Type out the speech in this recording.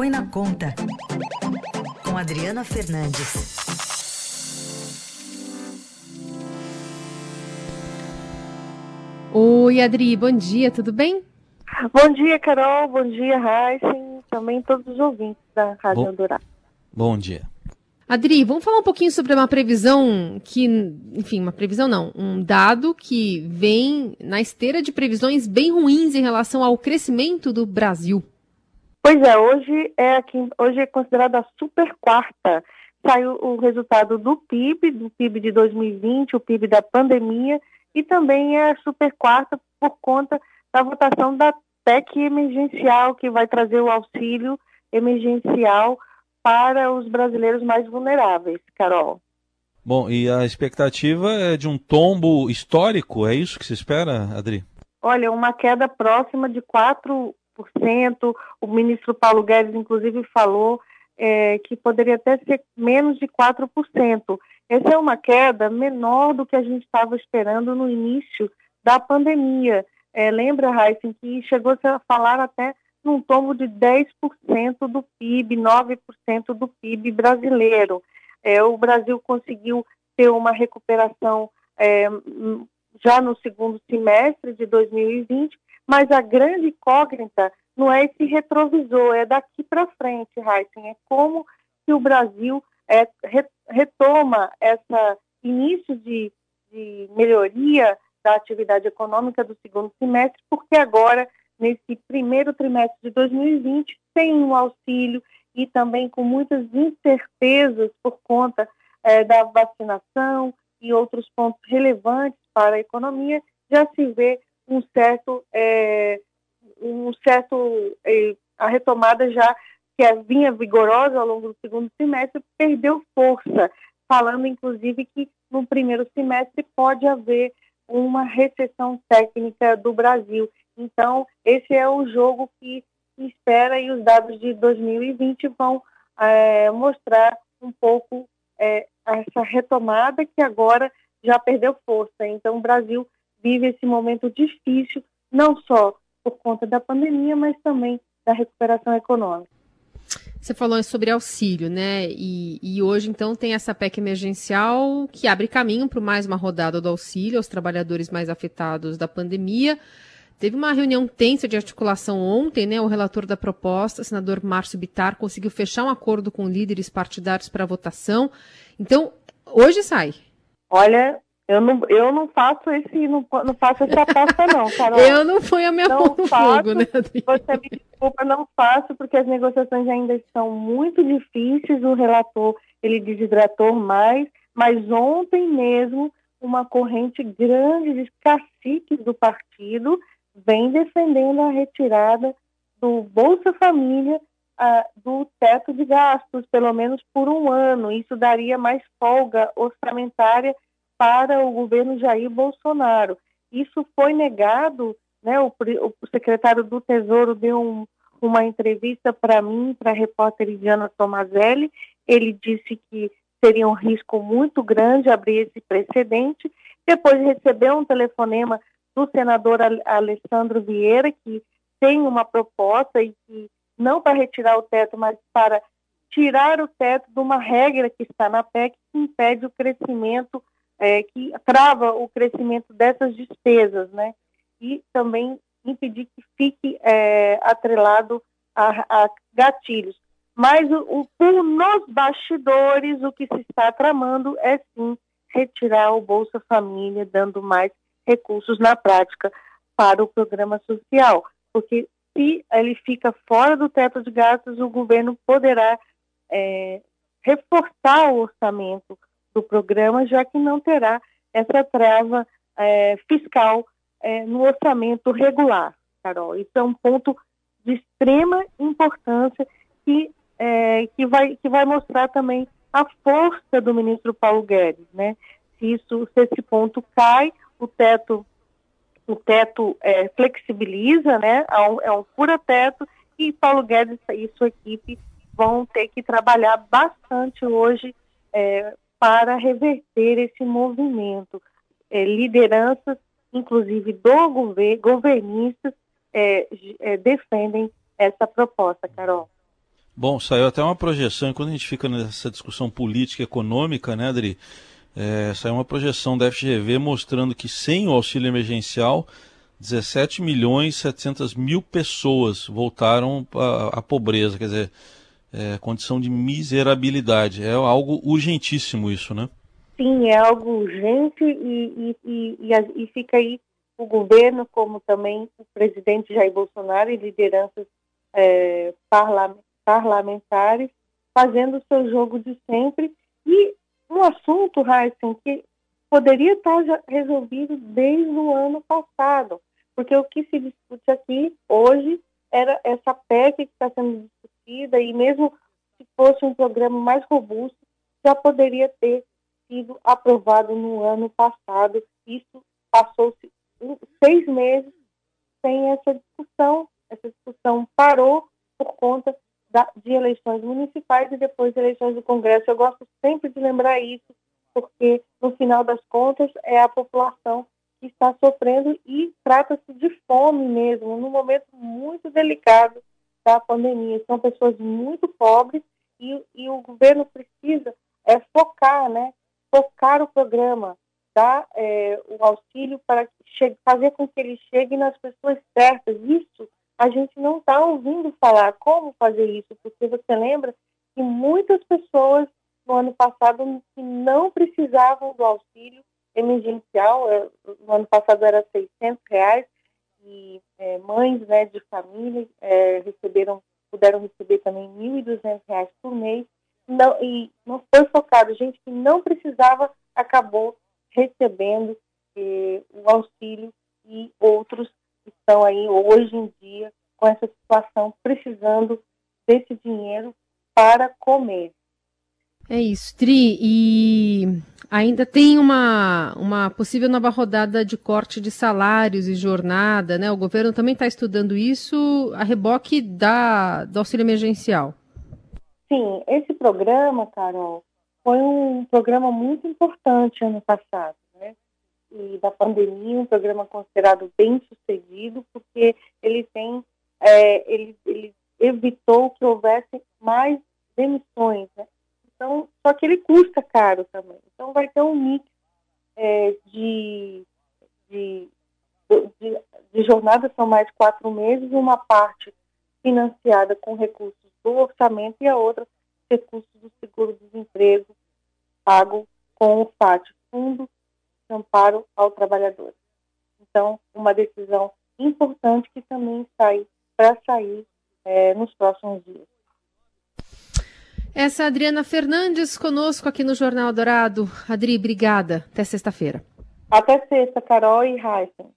Põe na Conta, com Adriana Fernandes. Oi, Adri, bom dia, tudo bem? Bom dia, Carol, bom dia, Heisen, também todos os ouvintes da Rádio Bom- Eldorado. Bom dia. Adri, vamos falar um pouquinho sobre uma previsão que, enfim, uma previsão não, um dado que vem na esteira de previsões bem ruins em relação ao crescimento do Brasil. Pois é, hoje é, aqui, hoje é considerada a super quarta. Saiu o resultado do PIB, do PIB de 2020, o PIB da pandemia, e também é a super quarta por conta da votação da PEC emergencial, que vai trazer o auxílio emergencial para os brasileiros mais vulneráveis, Carol. Bom, e a expectativa é de um tombo histórico, é isso que se espera, Adri? Olha, uma queda próxima de 4%. O ministro Paulo Guedes, inclusive, falou é, que poderia até ser menos de 4%. Essa é uma queda menor do que a gente estava esperando no início da pandemia. É, lembra, Heisen, que chegou a falar até num tombo de 10% do PIB, 9% do PIB brasileiro. É, o Brasil conseguiu ter uma recuperação é, já no segundo semestre de 2020, mas a grande incógnita não é esse retrovisor, é daqui para frente, Heisen, é como que o Brasil é, re, retoma esse início de, de melhoria da atividade econômica do segundo semestre, porque agora, nesse primeiro trimestre de 2020, tem um auxílio e também com muitas incertezas por conta é, da vacinação e outros pontos relevantes para a economia, já se vê um certo, é, um certo é, a retomada já que é, vinha vigorosa ao longo do segundo semestre perdeu força, falando inclusive que no primeiro semestre pode haver uma recessão técnica do Brasil. Então, esse é o jogo que espera e os dados de 2020 vão é, mostrar um pouco é, essa retomada que agora já perdeu força. Então, o Brasil vive esse momento difícil, não só por conta da pandemia, mas também da recuperação econômica. Você falou sobre auxílio, né? E, e, hoje, então, tem essa PEC emergencial que abre caminho para mais uma rodada do auxílio aos trabalhadores mais afetados da pandemia. Teve uma reunião tensa de articulação ontem, né? O relator da proposta, senador Márcio Bitar, conseguiu fechar um acordo com líderes partidários para votação. Então, hoje sai. Olha, eu não, eu não faço esse, não, não faço essa aposta, não, Carol. eu não fui a minha não mão no faço, fogo, né, Adriana? Você me desculpa, não faço, porque as negociações ainda estão muito difíceis. O relator, ele desidratou mais, mas ontem mesmo, uma corrente grande de caciques do partido vem defendendo a retirada do Bolsa Família ah, do teto de gastos, pelo menos por um ano. Isso daria mais folga orçamentária para o governo Jair Bolsonaro. Isso foi negado, né? O, o secretário do Tesouro deu um, uma entrevista para mim, para a repórter Diana Tomazelli. Ele disse que seria um risco muito grande abrir esse precedente. Depois recebeu um telefonema do senador Alessandro Vieira, que tem uma proposta e que não para retirar o teto, mas para tirar o teto de uma regra que está na PEC que impede o crescimento, é, que trava o crescimento dessas despesas, né? E também impedir que fique é, atrelado a, a, gatilhos. Mas o, o, nos bastidores, o que se está tramando é sim retirar o Bolsa Família, dando mais recursos na prática para o programa social, porque se ele fica fora do teto de gastos, o governo poderá é, reforçar o orçamento do programa, já que não terá essa trava é, fiscal é, no orçamento regular, Carol. Isso é um ponto de extrema importância que, é, que, vai, que vai mostrar também a força do ministro Paulo Guedes, né? Se, isso, se esse ponto cai, o teto o teto é, flexibiliza, né? É um, é um pura teto e Paulo Guedes e sua equipe vão ter que trabalhar bastante hoje é, para reverter esse movimento. É, lideranças, inclusive do governo, governistas, é, é, defendem essa proposta, Carol. Bom, saiu até uma projeção, quando a gente fica nessa discussão política e econômica, né, Adri? É, saiu uma projeção da FGV mostrando que sem o auxílio emergencial, 17 milhões e 700 mil pessoas voltaram à pobreza, quer dizer, é, condição de miserabilidade. É algo urgentíssimo isso, né? Sim, é algo urgente e, e, e, e fica aí o governo, como também o presidente Jair Bolsonaro e lideranças é, parlamentares fazendo o seu jogo de sempre. E um assunto, Heisen, que poderia estar resolvido desde o ano passado, porque o que se discute aqui hoje era essa PEC que está sendo discutida, e mesmo se fosse um programa mais robusto, já poderia ter sido aprovado no ano passado. Isso passou-se seis meses sem essa discussão. Essa discussão parou por conta da, de eleições municipais e depois de eleições do Congresso. Eu gosto sempre de lembrar isso, porque no final das contas é a população que está sofrendo e trata-se de fome mesmo, num momento muito delicado da pandemia. São pessoas muito pobres e, e o governo precisa é, focar, né, focar o programa, dar é, o auxílio para fazer com que ele chegue nas pessoas certas. Isso a gente não está ouvindo falar como fazer isso, porque você lembra que muitas pessoas no ano passado que não precisavam do auxílio emergencial, é, no ano passado era 600 reais, e é, mães né, de família é, receberam, puderam receber também 1.200 reais por mês, não, e não foi focado, gente que não precisava acabou recebendo eh, o auxílio e outros estão aí hoje em dia com essa situação precisando desse dinheiro para comer. É isso, Tri. E ainda tem uma, uma possível nova rodada de corte de salários e jornada, né? O governo também está estudando isso a reboque da, do auxílio emergencial. Sim, esse programa, Carol, foi um programa muito importante ano passado e da pandemia, um programa considerado bem sucedido, porque ele tem, é, ele, ele evitou que houvesse mais demissões, né? Então, só que ele custa caro também. Então, vai ter um mix é, de, de, de, de jornadas, são mais quatro meses, uma parte financiada com recursos do orçamento e a outra recursos do seguro-desemprego pago com o FAT, Fundo amparo ao trabalhador. Então, uma decisão importante que também sai para sair é, nos próximos dias. Essa é a Adriana Fernandes conosco aqui no Jornal Dourado. Adri, obrigada. Até sexta-feira. Até sexta, Carol e Heisen.